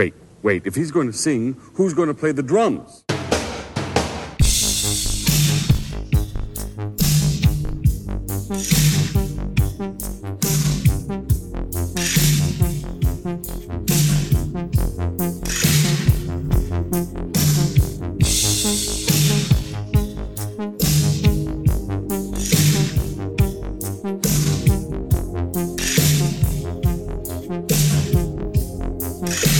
Wait, wait. If he's going to sing, who's going to play the drums? Nothing